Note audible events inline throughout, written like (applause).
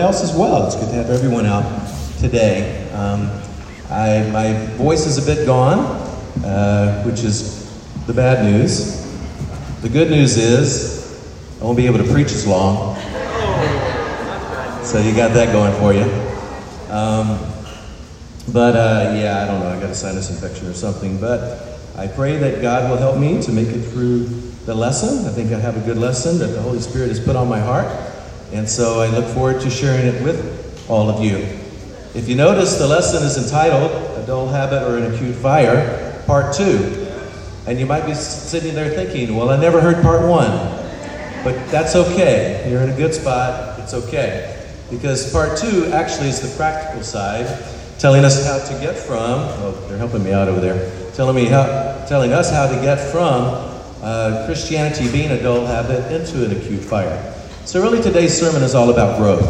everyone else as well. It's good to have everyone out today. Um, I, my voice is a bit gone, uh, which is the bad news. The good news is I won't be able to preach as long. So you got that going for you. Um, but uh, yeah, I don't know. I got a sinus infection or something. But I pray that God will help me to make it through the lesson. I think I have a good lesson that the Holy Spirit has put on my heart. And so I look forward to sharing it with all of you. If you notice, the lesson is entitled A Dull Habit or an Acute Fire, Part 2. And you might be sitting there thinking, well, I never heard Part 1. But that's okay. You're in a good spot. It's okay. Because Part 2 actually is the practical side, telling us how to get from, oh, they're helping me out over there, telling, me how, telling us how to get from uh, Christianity being a dull habit into an acute fire. So, really, today's sermon is all about growth.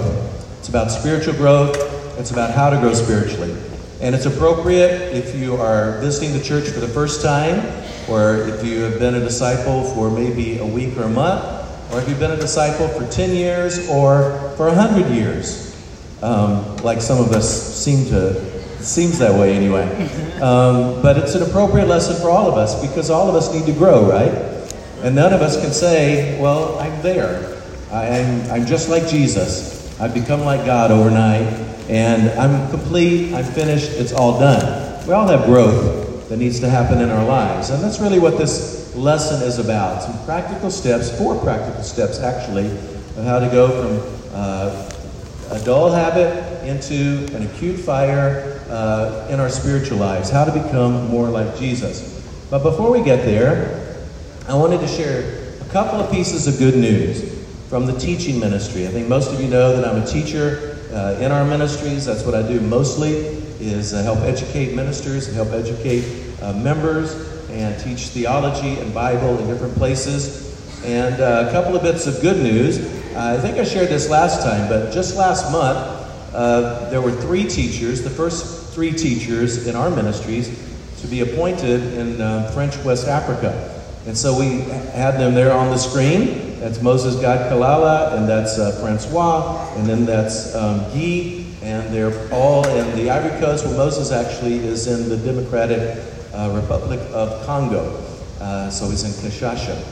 It's about spiritual growth, it's about how to grow spiritually. And it's appropriate if you are visiting the church for the first time, or if you have been a disciple for maybe a week or a month, or if you've been a disciple for 10 years or for 100 years. Um, like some of us seem to, seems that way anyway. Um, but it's an appropriate lesson for all of us because all of us need to grow, right? And none of us can say, well, I'm there. I'm, I'm just like Jesus. I've become like God overnight, and I'm complete, I'm finished, it's all done. We all have growth that needs to happen in our lives, and that's really what this lesson is about. Some practical steps, four practical steps actually, of how to go from uh, a dull habit into an acute fire uh, in our spiritual lives, how to become more like Jesus. But before we get there, I wanted to share a couple of pieces of good news from the teaching ministry. I think most of you know that I'm a teacher uh, in our ministries. That's what I do mostly is uh, help educate ministers help educate uh, members and teach theology and Bible in different places. And uh, a couple of bits of good news. I think I shared this last time, but just last month, uh, there were three teachers, the first three teachers in our ministries, to be appointed in uh, French West Africa. And so we had them there on the screen. That's Moses God Kalala, and that's uh, Francois, and then that's um, Guy, and they're all in the Ivory Coast, where Moses actually is in the Democratic uh, Republic of Congo. Uh, so he's in Kinshasa.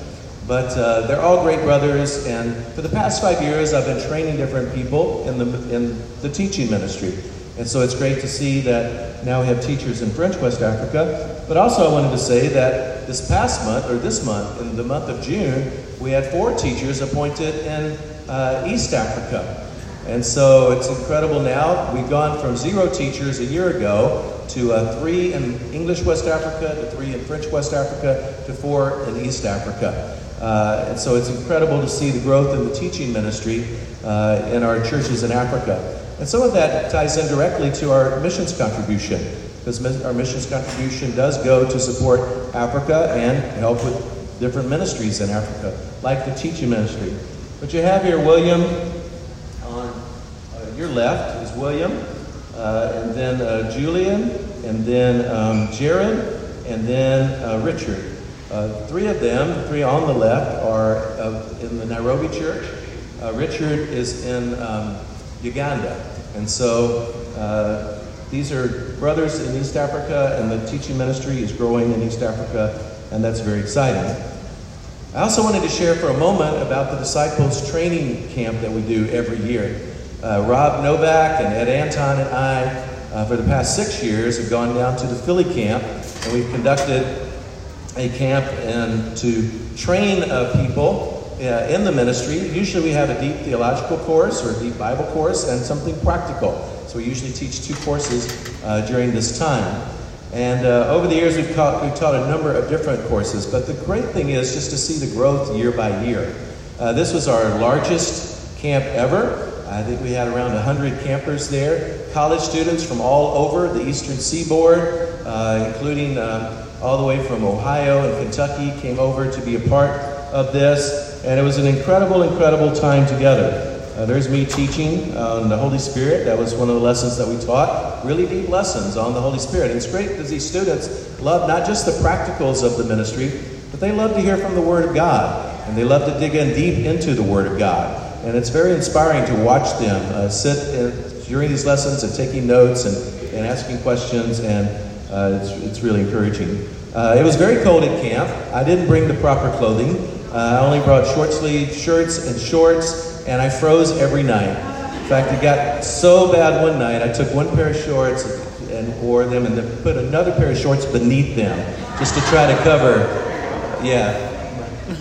But uh, they're all great brothers, and for the past five years, I've been training different people in the, in the teaching ministry. And so it's great to see that now we have teachers in French West Africa. But also, I wanted to say that this past month, or this month, in the month of June, we had four teachers appointed in uh, East Africa. And so it's incredible now. We've gone from zero teachers a year ago to uh, three in English West Africa, to three in French West Africa, to four in East Africa. Uh, and so it's incredible to see the growth in the teaching ministry uh, in our churches in Africa. And some of that ties in directly to our missions contribution, because our missions contribution does go to support Africa and help with different ministries in Africa, like the teaching ministry. But you have here William on uh, your left is William, uh, and then uh, Julian, and then um, Jared, and then uh, Richard. Uh, three of them, three on the left, are uh, in the Nairobi church. Richard is in um, Uganda. And so these are brothers in East Africa, and the teaching ministry is growing in East Africa and that's very exciting. I also wanted to share for a moment about the disciples training camp that we do every year. Uh, Rob Novak and Ed Anton and I, uh, for the past six years, have gone down to the Philly camp and we've conducted a camp and to train uh, people uh, in the ministry. Usually we have a deep theological course or a deep Bible course and something practical. So we usually teach two courses uh, during this time. And uh, over the years, we've taught, we've taught a number of different courses, but the great thing is just to see the growth year by year. Uh, this was our largest camp ever. I think we had around 100 campers there, college students from all over the eastern seaboard, uh, including um, all the way from Ohio and Kentucky, came over to be a part of this. And it was an incredible, incredible time together. Uh, there's me teaching on the Holy Spirit. That was one of the lessons that we taught. Really deep lessons on the Holy Spirit. And it's great because these students love not just the practicals of the ministry, but they love to hear from the Word of God. And they love to dig in deep into the Word of God. And it's very inspiring to watch them uh, sit in, during these lessons and taking notes and, and asking questions, and uh, it's, it's really encouraging. Uh, it was very cold at camp. I didn't bring the proper clothing. Uh, I only brought short sleeve shirts and shorts, and I froze every night. In fact, it got so bad one night, I took one pair of shorts and wore them and then put another pair of shorts beneath them just to try to cover, yeah,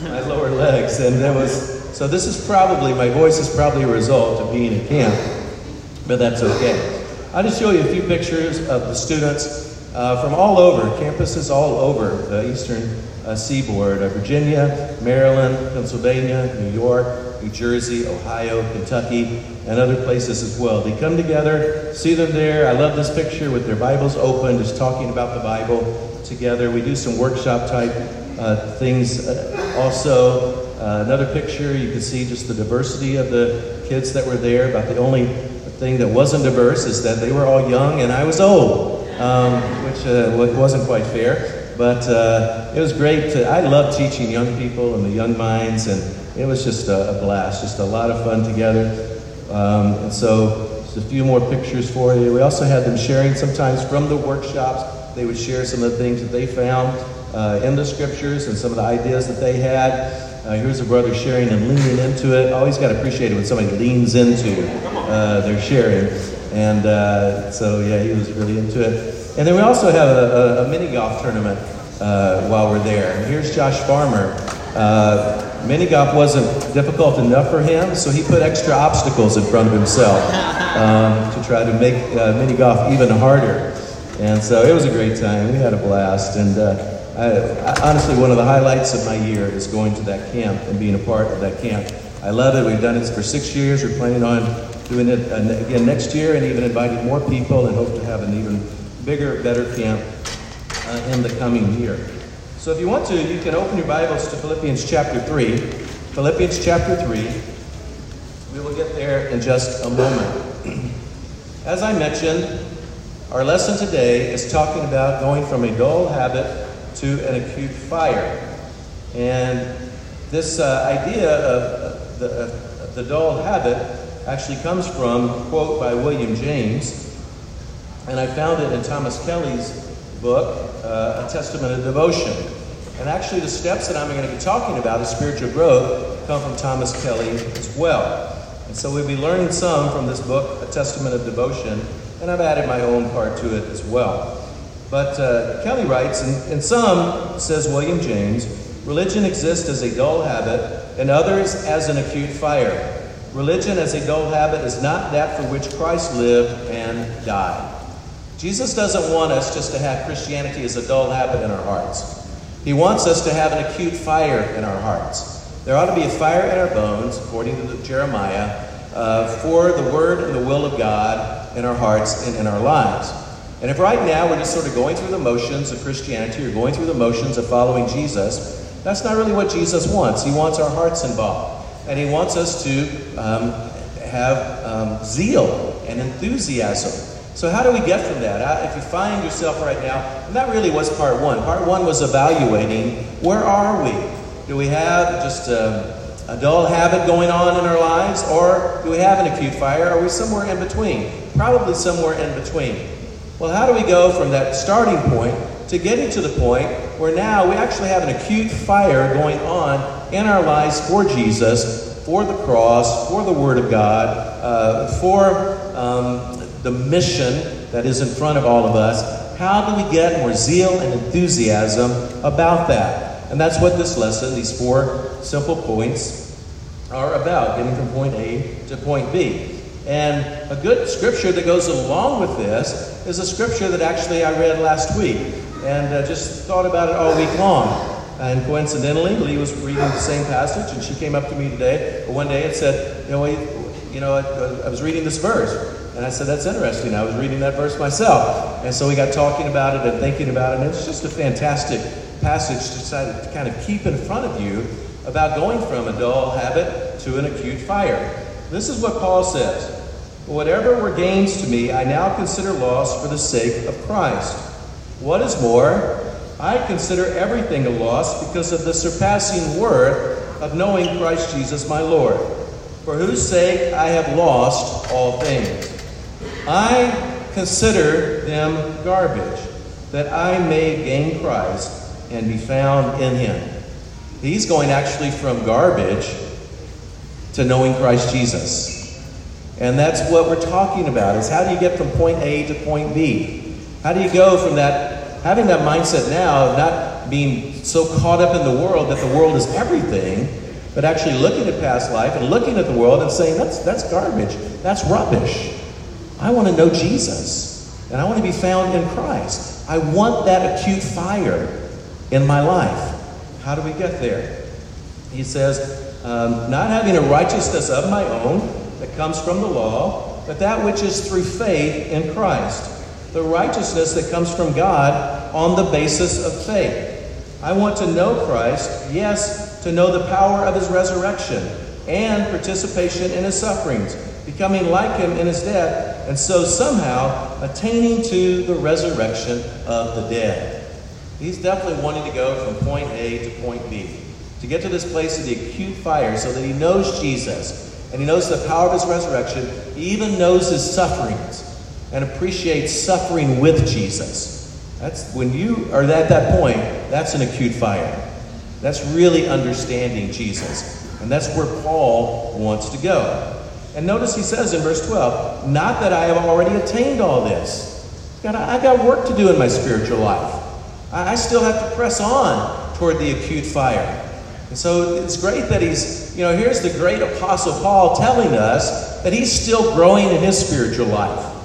my lower legs. And that was, so this is probably, my voice is probably a result of being at camp, but that's okay. I'll just show you a few pictures of the students uh, from all over, campuses all over the eastern uh, seaboard of Virginia, Maryland, Pennsylvania, New York, New Jersey, Ohio, Kentucky, and other places as well. They come together, see them there. I love this picture with their Bibles open, just talking about the Bible together. We do some workshop type uh, things uh, also. Uh, another picture, you can see just the diversity of the kids that were there. About the only thing that wasn't diverse is that they were all young and I was old, um, which uh, wasn't quite fair. But uh, it was great. To, I love teaching young people and the young minds, and it was just a, a blast, just a lot of fun together. Um, and so, just a few more pictures for you. We also had them sharing sometimes from the workshops. They would share some of the things that they found uh, in the scriptures and some of the ideas that they had. Uh, here's a brother sharing and leaning into it. Always got to appreciate it when somebody leans into uh, their sharing. And uh, so, yeah, he was really into it. And then we also have a, a, a mini golf tournament uh, while we're there. And here's Josh Farmer. Uh, mini golf wasn't difficult enough for him, so he put extra obstacles in front of himself (laughs) um, to try to make uh, mini golf even harder. And so it was a great time. We had a blast. And uh, I, I, honestly, one of the highlights of my year is going to that camp and being a part of that camp. I love it. We've done it for six years. We're planning on doing it uh, again next year and even inviting more people and hope to have an even bigger, better camp uh, in the coming year. So if you want to, you can open your Bibles to Philippians chapter 3. Philippians chapter 3. We will get there in just a moment. (clears throat) As I mentioned, our lesson today is talking about going from a dull habit to an acute fire. And this uh, idea of the, the dull habit actually comes from a quote by William James and I found it in Thomas Kelly's book, uh, A Testament of Devotion. And actually, the steps that I'm going to be talking about in spiritual growth come from Thomas Kelly as well. And so we'll be learning some from this book, A Testament of Devotion, and I've added my own part to it as well. But uh, Kelly writes, and, and some, says William James, religion exists as a dull habit, and others as an acute fire. Religion as a dull habit is not that for which Christ lived and died. Jesus doesn't want us just to have Christianity as a dull habit in our hearts. He wants us to have an acute fire in our hearts. There ought to be a fire in our bones, according to Jeremiah, uh, for the word and the will of God in our hearts and in our lives. And if right now we're just sort of going through the motions of Christianity or going through the motions of following Jesus, that's not really what Jesus wants. He wants our hearts involved. And he wants us to um, have um, zeal and enthusiasm so how do we get from that? If you find yourself right now, and that really was part one. Part one was evaluating where are we? Do we have just a, a dull habit going on in our lives, or do we have an acute fire? Are we somewhere in between? Probably somewhere in between. Well, how do we go from that starting point to getting to the point where now we actually have an acute fire going on in our lives for Jesus, for the cross, for the Word of God, uh, for um, the mission that is in front of all of us, how do we get more zeal and enthusiasm about that? And that's what this lesson, these four simple points, are about getting from point A to point B. And a good scripture that goes along with this is a scripture that actually I read last week and uh, just thought about it all week long. And coincidentally, Lee was reading the same passage, and she came up to me today, one day, and said, "You know, you know, I, I was reading this verse, and I said, That's interesting. I was reading that verse myself. And so we got talking about it and thinking about it. And it's just a fantastic passage to, to kind of keep in front of you about going from a dull habit to an acute fire. This is what Paul says Whatever were gains to me, I now consider loss for the sake of Christ. What is more, I consider everything a loss because of the surpassing worth of knowing Christ Jesus my Lord for whose sake I have lost all things. I consider them garbage, that I may gain Christ and be found in him. He's going actually from garbage to knowing Christ Jesus. And that's what we're talking about is how do you get from point A to point B? How do you go from that having that mindset now of not being so caught up in the world that the world is everything, but actually looking at past life and looking at the world and saying that's that's garbage. That's rubbish. I want to know Jesus. And I want to be found in Christ. I want that acute fire in my life. How do we get there? He says, um, not having a righteousness of my own that comes from the law, but that which is through faith in Christ. The righteousness that comes from God on the basis of faith. I want to know Christ, yes, to know the power of his resurrection and participation in his sufferings, becoming like him in his death, and so somehow attaining to the resurrection of the dead. He's definitely wanting to go from point A to point B, to get to this place of the acute fire so that he knows Jesus and he knows the power of his resurrection. He even knows his sufferings and appreciates suffering with Jesus. That's when you are at that point, that's an acute fire. That's really understanding Jesus. And that's where Paul wants to go. And notice he says in verse 12, not that I have already attained all this. God, I got work to do in my spiritual life. I still have to press on toward the acute fire. And so it's great that he's, you know, here's the great Apostle Paul telling us that he's still growing in his spiritual life.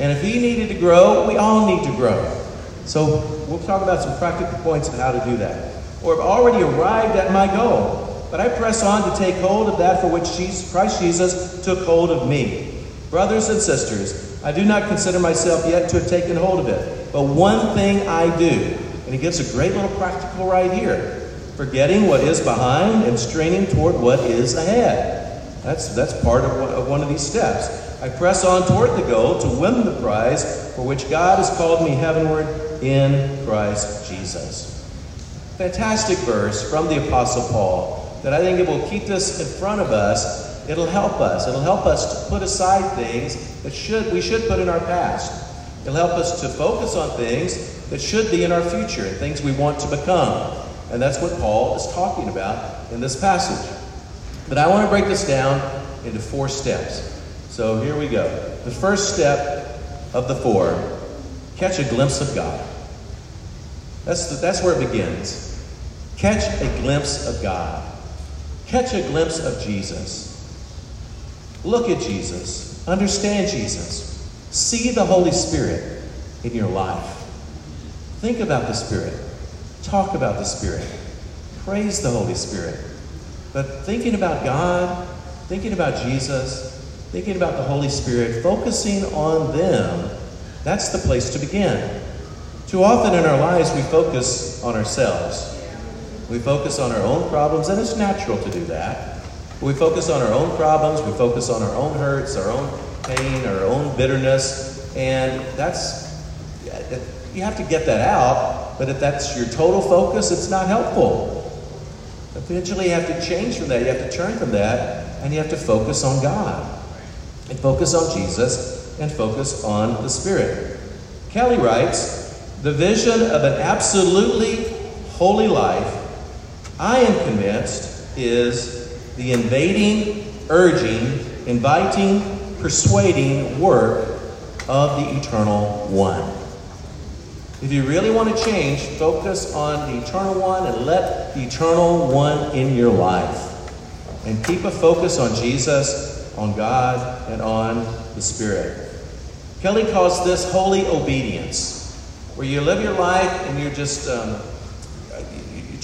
And if he needed to grow, we all need to grow. So we'll talk about some practical points on how to do that. Or I've already arrived at my goal, but I press on to take hold of that for which Jesus, Christ Jesus took hold of me. Brothers and sisters, I do not consider myself yet to have taken hold of it. But one thing I do, and he gives a great little practical right here forgetting what is behind and straining toward what is ahead. That's, that's part of one, of one of these steps. I press on toward the goal to win the prize for which God has called me heavenward in Christ Jesus. Fantastic verse from the Apostle Paul that I think it will keep this in front of us. It'll help us. It'll help us to put aside things that should we should put in our past. It'll help us to focus on things that should be in our future and things we want to become. And that's what Paul is talking about in this passage. But I want to break this down into four steps. So here we go. The first step of the four catch a glimpse of God. That's, the, that's where it begins. Catch a glimpse of God. Catch a glimpse of Jesus. Look at Jesus. Understand Jesus. See the Holy Spirit in your life. Think about the Spirit. Talk about the Spirit. Praise the Holy Spirit. But thinking about God, thinking about Jesus, thinking about the Holy Spirit, focusing on them, that's the place to begin. Too often in our lives, we focus on ourselves. We focus on our own problems, and it's natural to do that. We focus on our own problems, we focus on our own hurts, our own pain, our own bitterness, and that's, you have to get that out, but if that's your total focus, it's not helpful. Eventually, you have to change from that. You have to turn from that, and you have to focus on God, and focus on Jesus, and focus on the Spirit. Kelly writes The vision of an absolutely holy life, I am convinced, is the invading, urging, inviting, persuading work of the Eternal One. If you really want to change, focus on the Eternal One and let the Eternal One in your life. And keep a focus on Jesus, on God, and on the Spirit. Kelly calls this holy obedience, where you live your life and you're just um,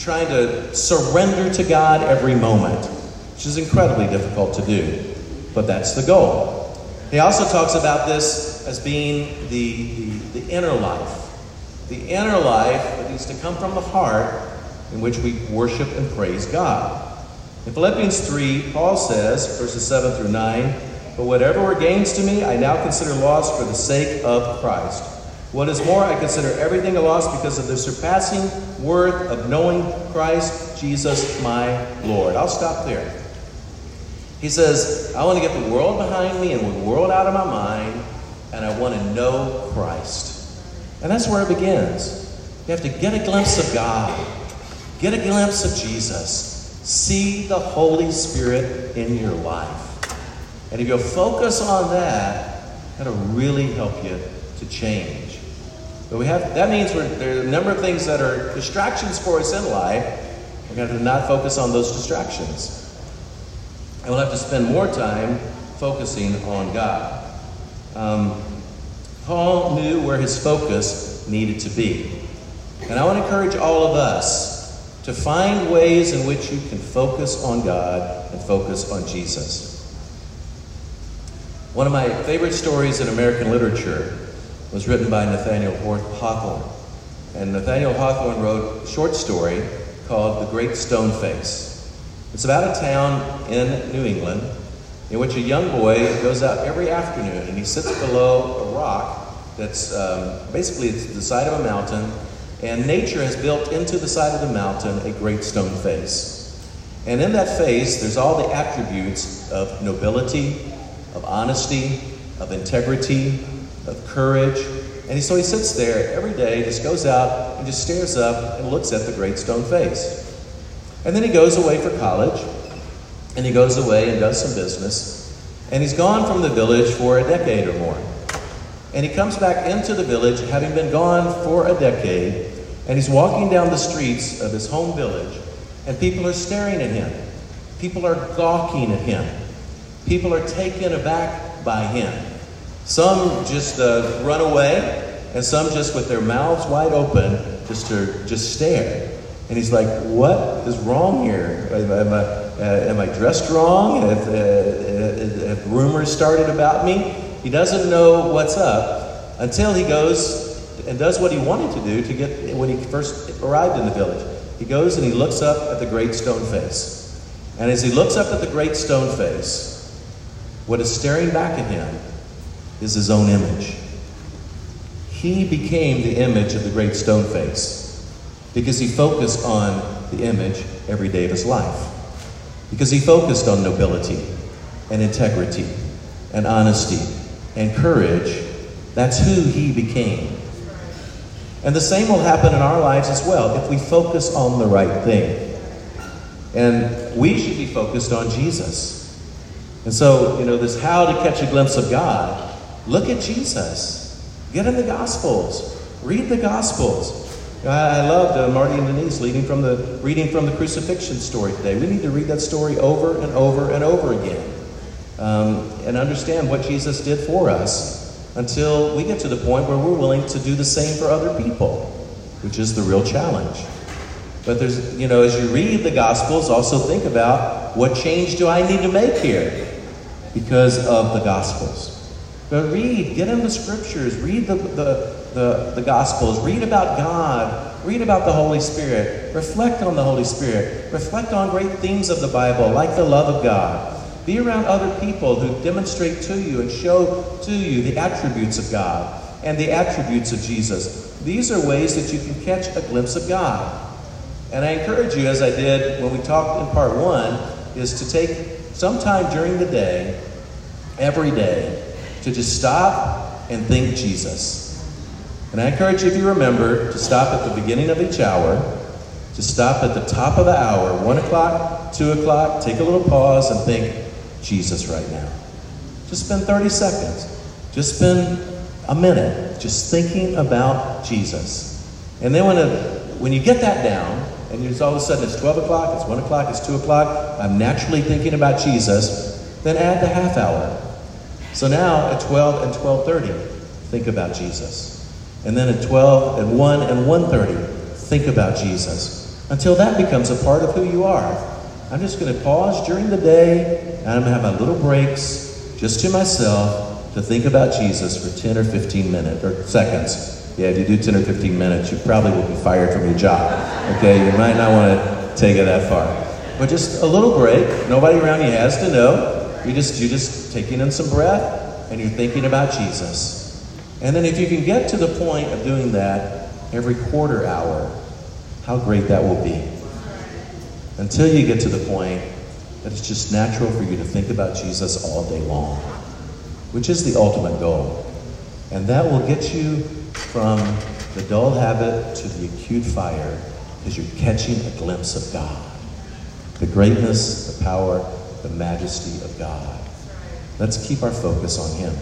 trying to surrender to God every moment, which is incredibly difficult to do, but that's the goal. He also talks about this as being the, the, the, inner life. The inner life that needs to come from the heart in which we worship and praise God. In Philippians 3, Paul says, verses 7 through 9, But whatever were gains to me, I now consider loss for the sake of Christ. What is more, I consider everything a loss because of the surpassing worth of knowing Christ Jesus my Lord. I'll stop there. He says, I want to get the world behind me and the world out of my mind, and I want to know Christ. And that's where it begins. You have to get a glimpse of God, get a glimpse of Jesus, see the Holy Spirit in your life. And if you'll focus on that, that'll really help you to change. But we have that means there are a number of things that are distractions for us in life. We're going to not focus on those distractions. And we'll have to spend more time focusing on God. Um, Paul knew where his focus needed to be. And I want to encourage all of us to find ways in which you can focus on God and focus on Jesus. One of my favorite stories in American literature was written by Nathaniel Hawthorne. And Nathaniel Hawthorne wrote a short story called The Great Stone Face. It's about a town in New England in which a young boy goes out every afternoon and he sits below a rock that's um, basically it's the side of a mountain, and nature has built into the side of the mountain a great stone face. And in that face, there's all the attributes of nobility, of honesty, of integrity, of courage. And so he sits there every day, just goes out and just stares up and looks at the great stone face. And then he goes away for college, and he goes away and does some business. And he's gone from the village for a decade or more. And he comes back into the village, having been gone for a decade, and he's walking down the streets of his home village, and people are staring at him. People are gawking at him. People are taken aback by him. Some just uh, run away, and some just with their mouths wide open, just to just stare. And he's like, "What is wrong here? Am I, uh, am I dressed wrong? Have, uh, uh, have rumors started about me?" He doesn't know what's up until he goes and does what he wanted to do to get when he first arrived in the village. He goes and he looks up at the great stone face. And as he looks up at the great stone face, what is staring back at him is his own image. He became the image of the great stone face because he focused on the image every day of his life. Because he focused on nobility and integrity and honesty and courage, that's who he became. And the same will happen in our lives as well if we focus on the right thing. And we should be focused on Jesus. And so, you know, this how to catch a glimpse of God, look at Jesus. Get in the Gospels. Read the Gospels. I loved uh, Marty and Denise leading from the, reading from the crucifixion story today. We need to read that story over and over and over again um, and understand what Jesus did for us until we get to the point where we're willing to do the same for other people, which is the real challenge. But there's, you know, as you read the Gospels, also think about what change do I need to make here because of the Gospels. But read, get in the Scriptures, read the, the, the, the Gospels, read about God, read about the Holy Spirit, reflect on the Holy Spirit, reflect on great themes of the Bible, like the love of God. Be around other people who demonstrate to you and show to you the attributes of God and the attributes of Jesus. These are ways that you can catch a glimpse of God. And I encourage you, as I did when we talked in part one, is to take some time during the day, every day, to just stop and think Jesus. And I encourage you, if you remember, to stop at the beginning of each hour, to stop at the top of the hour, 1 o'clock, 2 o'clock, take a little pause and think, Jesus right now. Just spend 30 seconds. Just spend a minute just thinking about Jesus. And then when, it, when you get that down, and it's all of a sudden it's 12 o'clock, it's 1 o'clock, it's 2 o'clock, I'm naturally thinking about Jesus, then add the half hour. So now at 12 and 12.30, think about Jesus. And then at 12 and 1 and 1.30, think about Jesus. Until that becomes a part of who you are. I'm just going to pause during the day and I'm going to have my little breaks just to myself to think about Jesus for 10 or 15 minutes or seconds. Yeah, if you do 10 or 15 minutes, you probably will be fired from your job. Okay, you might not want to take it that far. But just a little break. Nobody around you has to know. You just you just taking in some breath and you're thinking about Jesus. And then if you can get to the point of doing that every quarter hour, how great that will be until you get to the point that it's just natural for you to think about Jesus all day long, which is the ultimate goal. And that will get you from the dull habit to the acute fire because you're catching a glimpse of God. The greatness, the power, the majesty of God. Let's keep our focus on Him.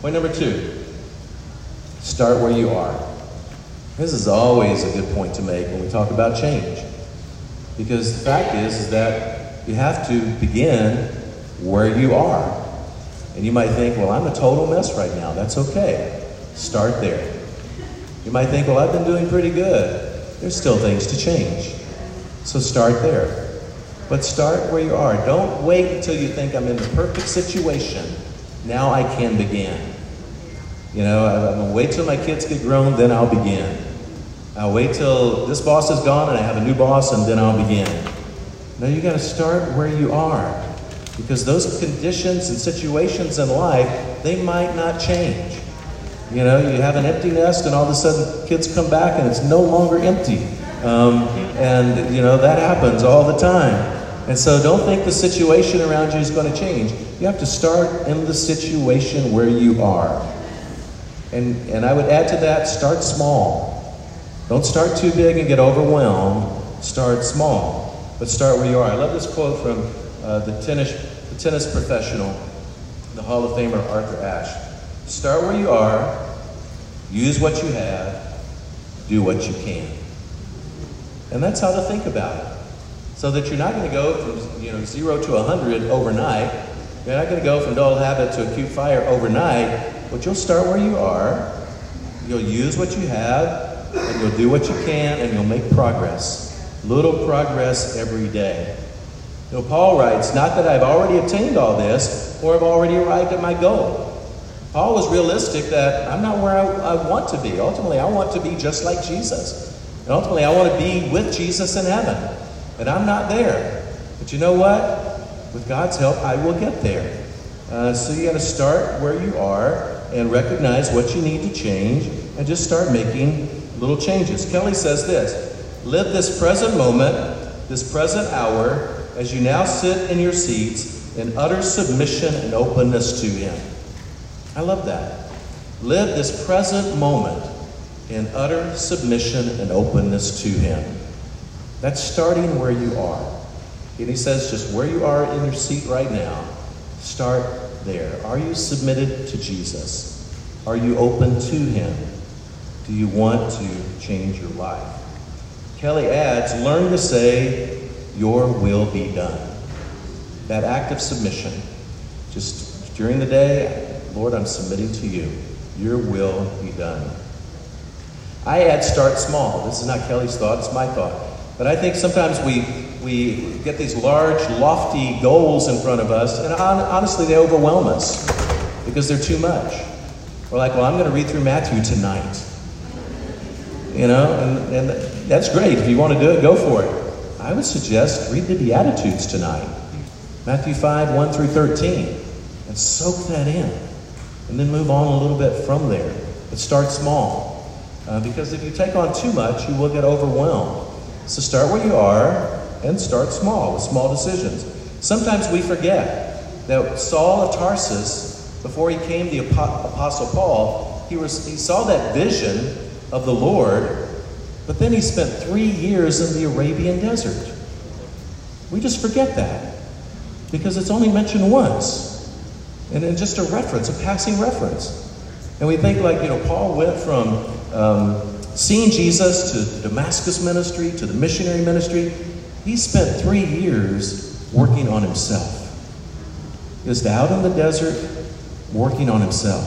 Point number two start where you are. This is always a good point to make when we talk about change. Because the fact is, is that you have to begin where you are. And you might think, well, I'm a total mess right now. That's okay. Start there. You might think, well, I've been doing pretty good. There's still things to change. So start there. But start where you are. Don't wait until you think I'm in the perfect situation. Now I can begin. You know, I'm going to wait till my kids get grown, then I'll begin. I'll wait till this boss is gone and I have a new boss, and then I'll begin. No, you got to start where you are. Because those conditions and situations in life, they might not change. You know, you have an empty nest, and all of a sudden kids come back and it's no longer empty. Um, and, you know, that happens all the time. And so don't think the situation around you is going to change. You have to start in the situation where you are. And, and I would add to that start small. Don't start too big and get overwhelmed. Start small, but start where you are. I love this quote from uh, the, tennis, the tennis professional, the Hall of Famer Arthur Ashe. Start where you are, use what you have, do what you can. And that's how to think about it. So that you're not going to go from you know zero to a hundred overnight. You're not going to go from dull habit to acute fire overnight. But you'll start where you are. You'll use what you have, and you'll do what you can, and you'll make progress. Little progress every day. You know, Paul writes, not that I've already obtained all this, or have already arrived at my goal. Paul was realistic that I'm not where I, I, want to be. Ultimately, I want to be just like Jesus. And ultimately, I want to be with Jesus in heaven. And I'm not there. But you know what? With God's help, I will get there. Uh, so you got to start where you are and recognize what you need to change and just start making little changes. Kelly says this Live this present moment, this present hour, as you now sit in your seats in utter submission and openness to Him. I love that. Live this present moment in utter submission and openness to Him. That's starting where you are. And he says, just where you are in your seat right now, start there. Are you submitted to Jesus? Are you open to Him? Do you want to change your life? Kelly adds, learn to say, Your will be done. That act of submission. Just during the day, Lord, I'm submitting to you. Your will be done. I add start small. This is not Kelly's thought, it's my thought. But I think sometimes we, we get these large, lofty goals in front of us, and honestly, they overwhelm us because they're too much. We're like, well, I'm going to read through Matthew tonight. You know, and, and that's great. If you want to do it, go for it. I would suggest read the Beatitudes tonight Matthew 5, 1 through 13, and soak that in and then move on a little bit from there. But start small. Uh, because if you take on too much, you will get overwhelmed. So start where you are and start small with small decisions. Sometimes we forget that Saul of Tarsus, before he came the Apostle Paul, he, was, he saw that vision of the Lord, but then he spent three years in the Arabian desert. We just forget that because it's only mentioned once. And then just a reference, a passing reference. And we think like, you know, Paul went from um, seeing Jesus to Damascus ministry to the missionary ministry. He spent three years working on himself. Just out in the desert, working on himself.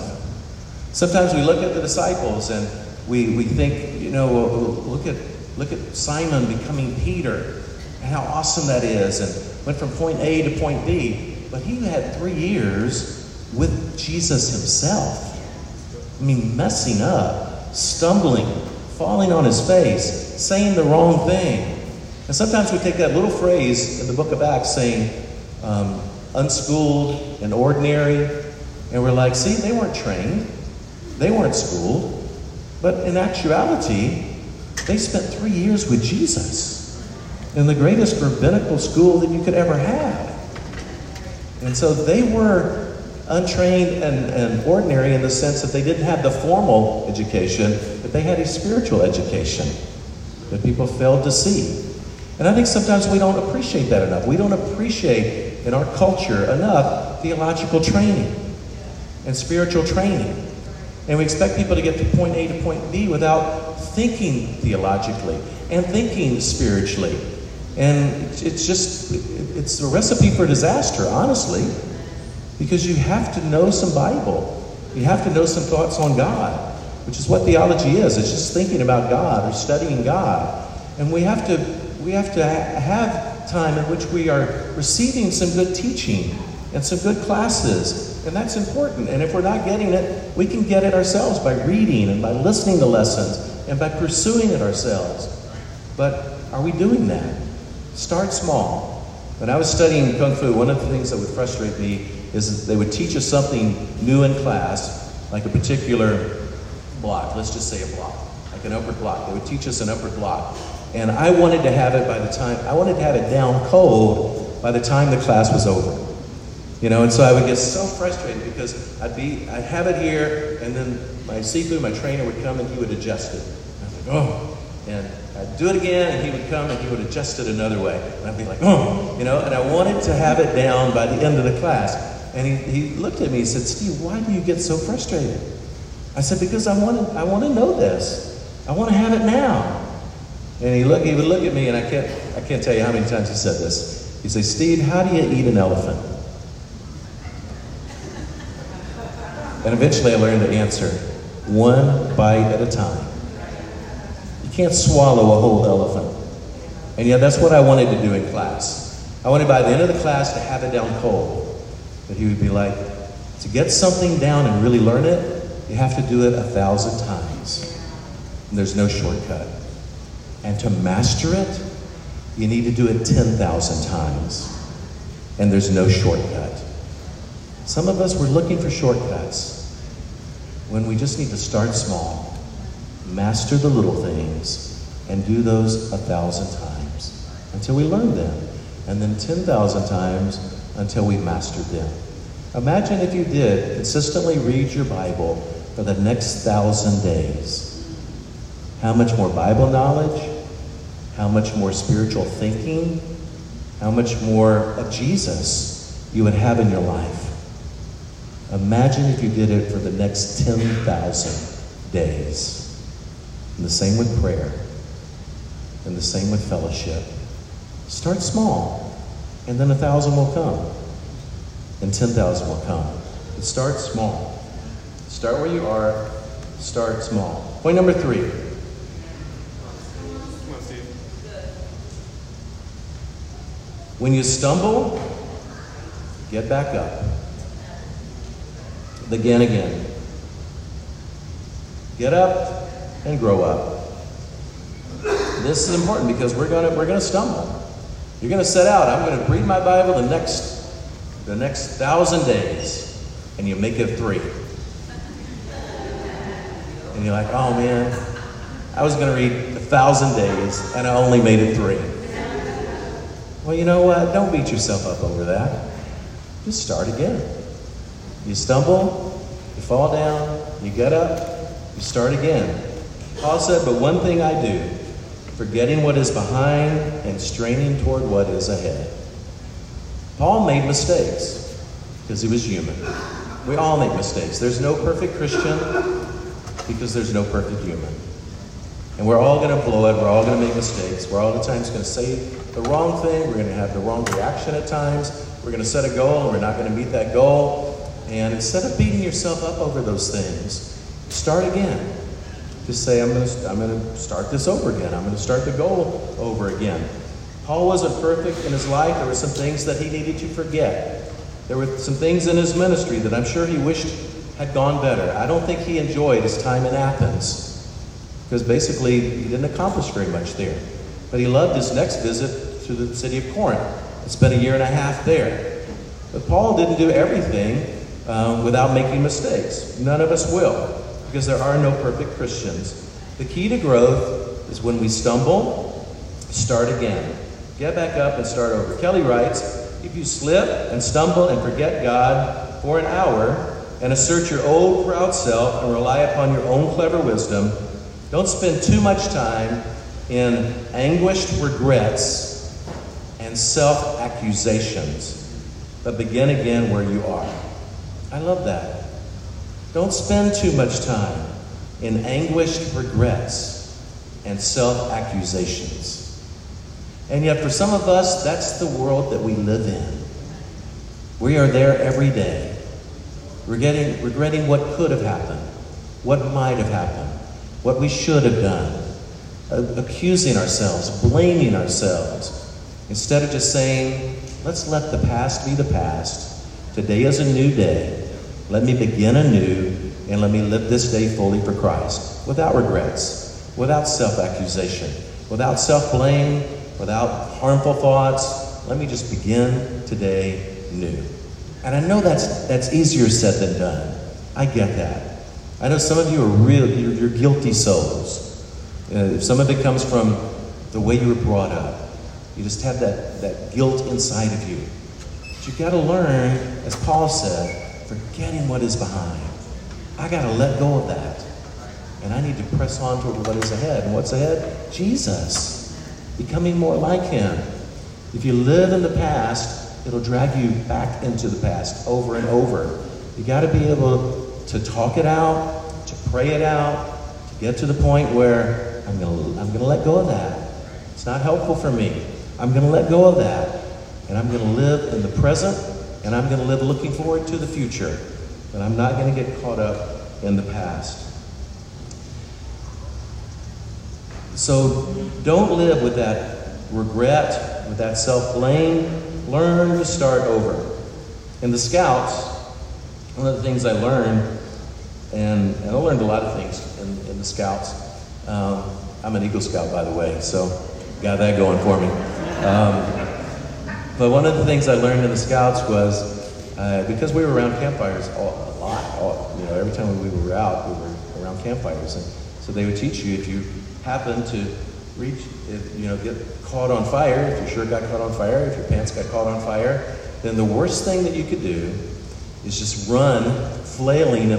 Sometimes we look at the disciples and we, we think, you know, look at, look at Simon becoming Peter and how awesome that is, and went from point A to point B. But he had three years with Jesus himself. I mean, messing up, stumbling, falling on his face, saying the wrong thing. And sometimes we take that little phrase in the book of Acts saying, um, unschooled and ordinary, and we're like, see, they weren't trained, they weren't schooled. But in actuality, they spent three years with Jesus in the greatest rabbinical school that you could ever have. And so they were untrained and, and ordinary in the sense that they didn't have the formal education, but they had a spiritual education that people failed to see. And I think sometimes we don't appreciate that enough. We don't appreciate in our culture enough theological training and spiritual training. And we expect people to get to point A to point B without thinking theologically and thinking spiritually. And it's just, it's a recipe for disaster, honestly, because you have to know some Bible. You have to know some thoughts on God, which is what theology is. It's just thinking about God or studying God. And we have to, we have to have time in which we are receiving some good teaching and some good classes. And that's important. And if we're not getting it, we can get it ourselves by reading and by listening to lessons and by pursuing it ourselves. But are we doing that? Start small. When I was studying Kung Fu, one of the things that would frustrate me is they would teach us something new in class, like a particular block, let's just say a block, like an upward block. They would teach us an upward block. And I wanted to have it by the time, I wanted to have it down cold by the time the class was over. You know, and so I would get so frustrated because I'd be, I'd have it here, and then my Sifu, my trainer, would come and he would adjust it. I was like, oh. And I'd do it again, and he would come and he would adjust it another way. And I'd be like, oh, you know, and I wanted to have it down by the end of the class. And he, he looked at me and said, Steve, why do you get so frustrated? I said, because I want to, I want to know this. I want to have it now. And he, look, he would look at me, and I can't, I can't tell you how many times he said this. He'd say, Steve, how do you eat an elephant? And eventually I learned the answer one bite at a time. You can't swallow a whole elephant. And yet that's what I wanted to do in class. I wanted by the end of the class to have it down cold. That he would be like, to get something down and really learn it, you have to do it a thousand times. And there's no shortcut. And to master it, you need to do it 10,000 times. And there's no shortcut. Some of us, we're looking for shortcuts when we just need to start small, master the little things, and do those a thousand times until we learn them, and then 10,000 times until we've mastered them. Imagine if you did consistently read your Bible for the next thousand days. How much more Bible knowledge, how much more spiritual thinking, how much more of Jesus you would have in your life. Imagine if you did it for the next 10,000 days. And the same with prayer, and the same with fellowship. Start small, and then a thousand will come, and 10,000 will come. But start small. Start where you are, start small. Point number three. When you stumble, get back up. Again, again. Get up and grow up. This is important because we're gonna we're gonna stumble. You're gonna set out. I'm gonna read my Bible the next the next thousand days, and you make it three. And you're like, oh man, I was gonna read a thousand days and I only made it three. Well, you know what? Don't beat yourself up over that. Just start again. You stumble, you fall down, you get up, you start again. Paul said, But one thing I do, forgetting what is behind and straining toward what is ahead. Paul made mistakes because he was human. We all make mistakes. There's no perfect Christian because there's no perfect human. And we're all going to blow it. We're all going to make mistakes. We're all the times going to say the wrong thing. We're going to have the wrong reaction at times. We're going to set a goal and we're not going to meet that goal. And instead of beating yourself up over those things, start again. Just say, I'm going to, I'm going to start this over again. I'm going to start the goal over again. Paul wasn't perfect in his life. There were some things that he needed to forget. There were some things in his ministry that I'm sure he wished had gone better. I don't think he enjoyed his time in Athens because basically he didn't accomplish very much there. But he loved his next visit to the city of Corinth. He spent a year and a half there. But Paul didn't do everything um, without making mistakes. None of us will, because there are no perfect Christians. The key to growth is when we stumble, start again. Get back up and start over. Kelly writes if you slip and stumble and forget God for an hour and assert your old proud self and rely upon your own clever wisdom, don't spend too much time in anguished regrets and self accusations, but begin again where you are. I love that. Don't spend too much time in anguished regrets and self accusations. And yet, for some of us, that's the world that we live in. We are there every day, regretting, regretting what could have happened, what might have happened, what we should have done, uh, accusing ourselves, blaming ourselves, instead of just saying, let's let the past be the past. Today is a new day. Let me begin anew and let me live this day fully for Christ without regrets, without self accusation, without self blame, without harmful thoughts. Let me just begin today new. And I know that's, that's easier said than done. I get that. I know some of you are real, you're, you're guilty souls. Uh, some of it comes from the way you were brought up. You just have that, that guilt inside of you. But you've got to learn, as Paul said, forgetting what is behind. I got to let go of that. And I need to press on toward what is ahead. And what's ahead? Jesus becoming more like Him. If you live in the past, it'll drag you back into the past over and over. You got to be able to talk it out, to pray it out, to get to the point where I'm going to I'm going to let go of that. It's not helpful for me. I'm going to let go of that. And I'm going to live in the present, and I'm going to live looking forward to the future. But I'm not going to get caught up in the past. So don't live with that regret, with that self blame. Learn to start over. In the Scouts, one of the things I learned, and, and I learned a lot of things in, in the Scouts. Um, I'm an Eagle Scout, by the way, so got that going for me. Um, but one of the things I learned in the Scouts was uh, because we were around campfires all, a lot, all, you know, every time we were out, we were around campfires. And so they would teach you if you happen to reach, if, you know, get caught on fire, if your shirt got caught on fire, if your pants got caught on fire, then the worst thing that you could do is just run flailing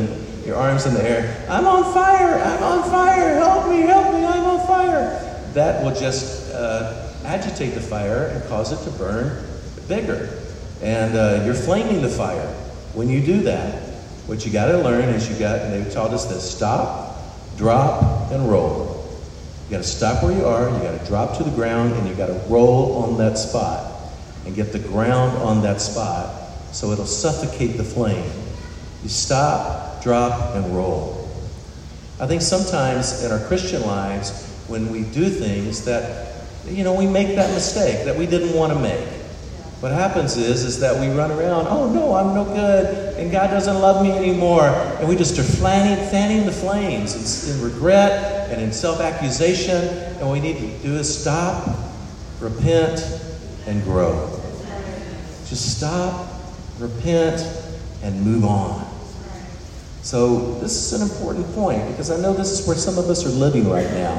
your arms in the air. I'm on fire! I'm on fire! Help me! Help me! I'm on fire! That will just uh, agitate the fire and cause it to burn bigger. And uh, you're flaming the fire. When you do that, what you got to learn is you got, and they taught us this: stop, drop, and roll. You got to stop where you are, you got to drop to the ground, and you got to roll on that spot and get the ground on that spot so it'll suffocate the flame. You stop, drop, and roll. I think sometimes in our Christian lives, when we do things that, you know, we make that mistake that we didn't want to make. What happens is, is that we run around, oh no, I'm no good, and God doesn't love me anymore. And we just are fanning, fanning the flames in, in regret and in self accusation. And what we need to do is stop, repent, and grow. Just stop, repent, and move on. So, this is an important point because I know this is where some of us are living right now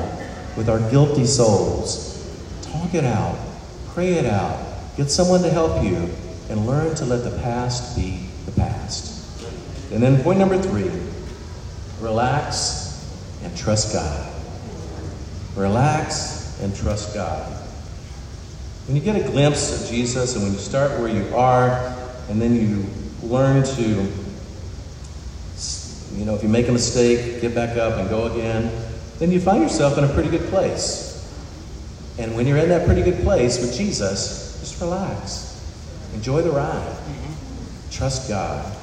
with our guilty souls. Talk it out, pray it out, Get someone to help you and learn to let the past be the past. And then point number three relax and trust God. Relax and trust God. When you get a glimpse of Jesus and when you start where you are, and then you learn to, you know, if you make a mistake, get back up and go again, then you find yourself in a pretty good place. And when you're in that pretty good place with Jesus, just relax. Enjoy the ride. Trust God.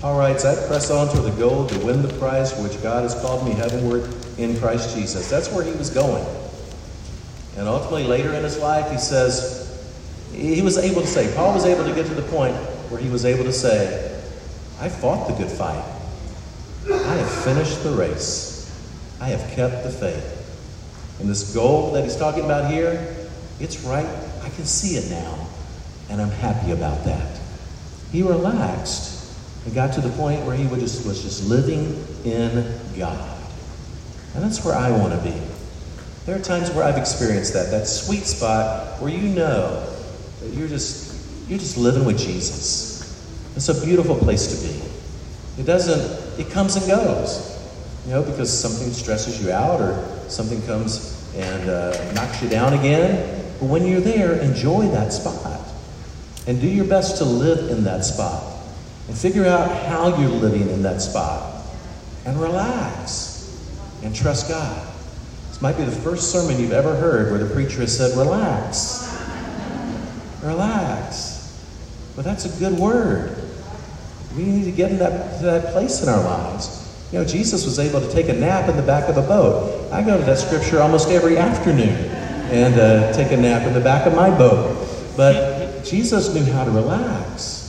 Paul writes, I press on to the goal to win the prize for which God has called me heavenward in Christ Jesus. That's where he was going. And ultimately, later in his life, he says, he was able to say, Paul was able to get to the point where he was able to say, I fought the good fight. I have finished the race. I have kept the faith. And this goal that he's talking about here, it's right I can see it now, and I'm happy about that. He relaxed and got to the point where he just, was just living in God. And that's where I want to be. There are times where I've experienced that, that sweet spot where you know that you're just you're just living with Jesus. It's a beautiful place to be. It doesn't, it comes and goes. You know, because something stresses you out or something comes and uh, knocks you down again. But when you're there, enjoy that spot. And do your best to live in that spot. And figure out how you're living in that spot. And relax. And trust God. This might be the first sermon you've ever heard where the preacher has said, relax. Relax. But that's a good word. We need to get in that, to that place in our lives. You know, Jesus was able to take a nap in the back of a boat. I go to that scripture almost every afternoon and uh, take a nap in the back of my boat. But Jesus knew how to relax.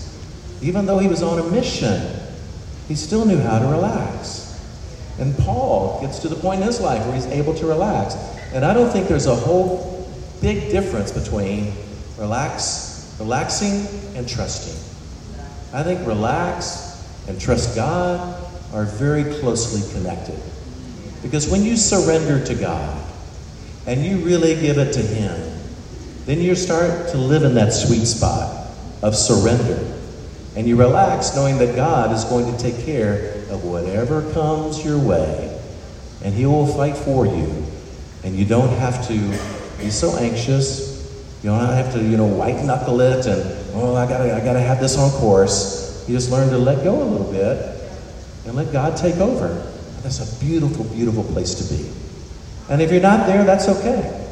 Even though he was on a mission, he still knew how to relax. And Paul gets to the point in his life where he's able to relax. And I don't think there's a whole big difference between relax, relaxing and trusting. I think relax and trust God are very closely connected. Because when you surrender to God and you really give it to Him, then you start to live in that sweet spot of surrender. And you relax knowing that God is going to take care of whatever comes your way. And He will fight for you. And you don't have to be so anxious. You don't have to, you know, white knuckle it and, oh, I gotta, I gotta have this on course. You just learn to let go a little bit and let God take over. That's a beautiful, beautiful place to be. And if you're not there, that's okay.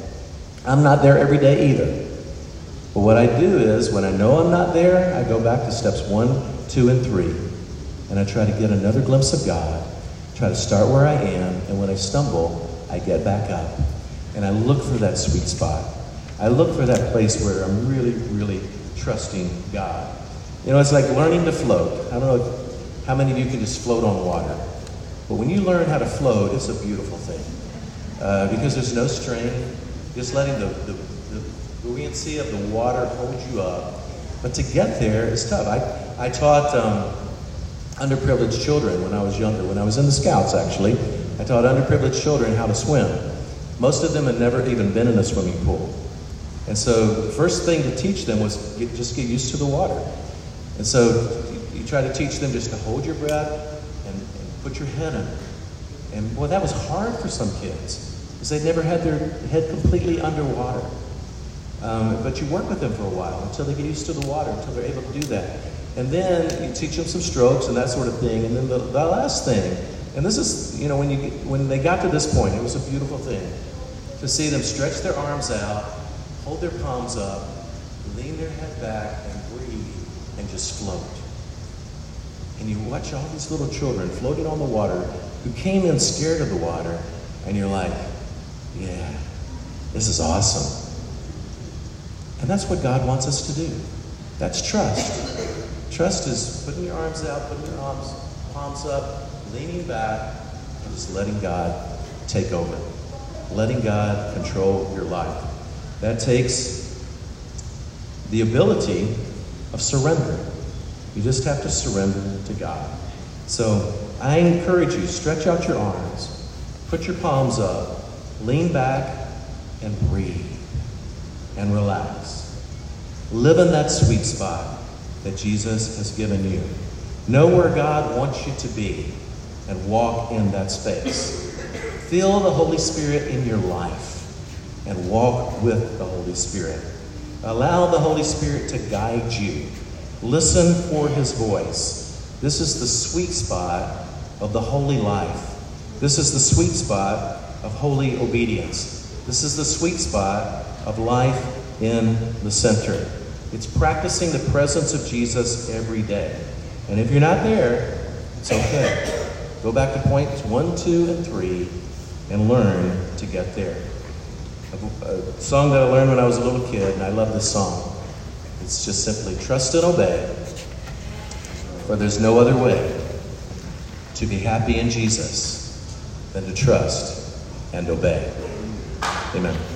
I'm not there every day either. But what I do is, when I know I'm not there, I go back to steps one, two, and three. And I try to get another glimpse of God, try to start where I am, and when I stumble, I get back up. And I look for that sweet spot. I look for that place where I'm really, really trusting God. You know, it's like learning to float. I don't know how many of you can just float on water. But when you learn how to float, it's a beautiful thing. Uh, because there's no strain, just letting the, the, the buoyancy of the water hold you up. But to get there is tough. I, I taught um, underprivileged children when I was younger, when I was in the Scouts actually. I taught underprivileged children how to swim. Most of them had never even been in a swimming pool. And so the first thing to teach them was get, just get used to the water. And so you, try to teach them just to hold your breath and, and put your head in. And boy, that was hard for some kids because they'd never had their head completely underwater. Um, but you work with them for a while until they get used to the water, until they're able to do that. And then you teach them some strokes and that sort of thing. And then the, the last thing, and this is, you know, when, you, when they got to this point, it was a beautiful thing to see them stretch their arms out, hold their palms up, lean their head back, and breathe, and just float. And you watch all these little children floating on the water who came in scared of the water, and you're like, yeah, this is awesome. And that's what God wants us to do. That's trust. Trust is putting your arms out, putting your arms, palms up, leaning back, and just letting God take over. Letting God control your life. That takes the ability of surrender. You just have to surrender to God. So I encourage you, stretch out your arms, put your palms up, lean back, and breathe and relax. Live in that sweet spot that Jesus has given you. Know where God wants you to be and walk in that space. Feel the Holy Spirit in your life and walk with the Holy Spirit. Allow the Holy Spirit to guide you. Listen for his voice. This is the sweet spot of the holy life. This is the sweet spot of holy obedience. This is the sweet spot of life in the center. It's practicing the presence of Jesus every day. And if you're not there, it's okay. Go back to points one, two, and three and learn to get there. A, song that I learned when I was a little kid, and I love this song. It's just simply trust and obey, for there's no other way to be happy in Jesus than to trust and obey. Amen.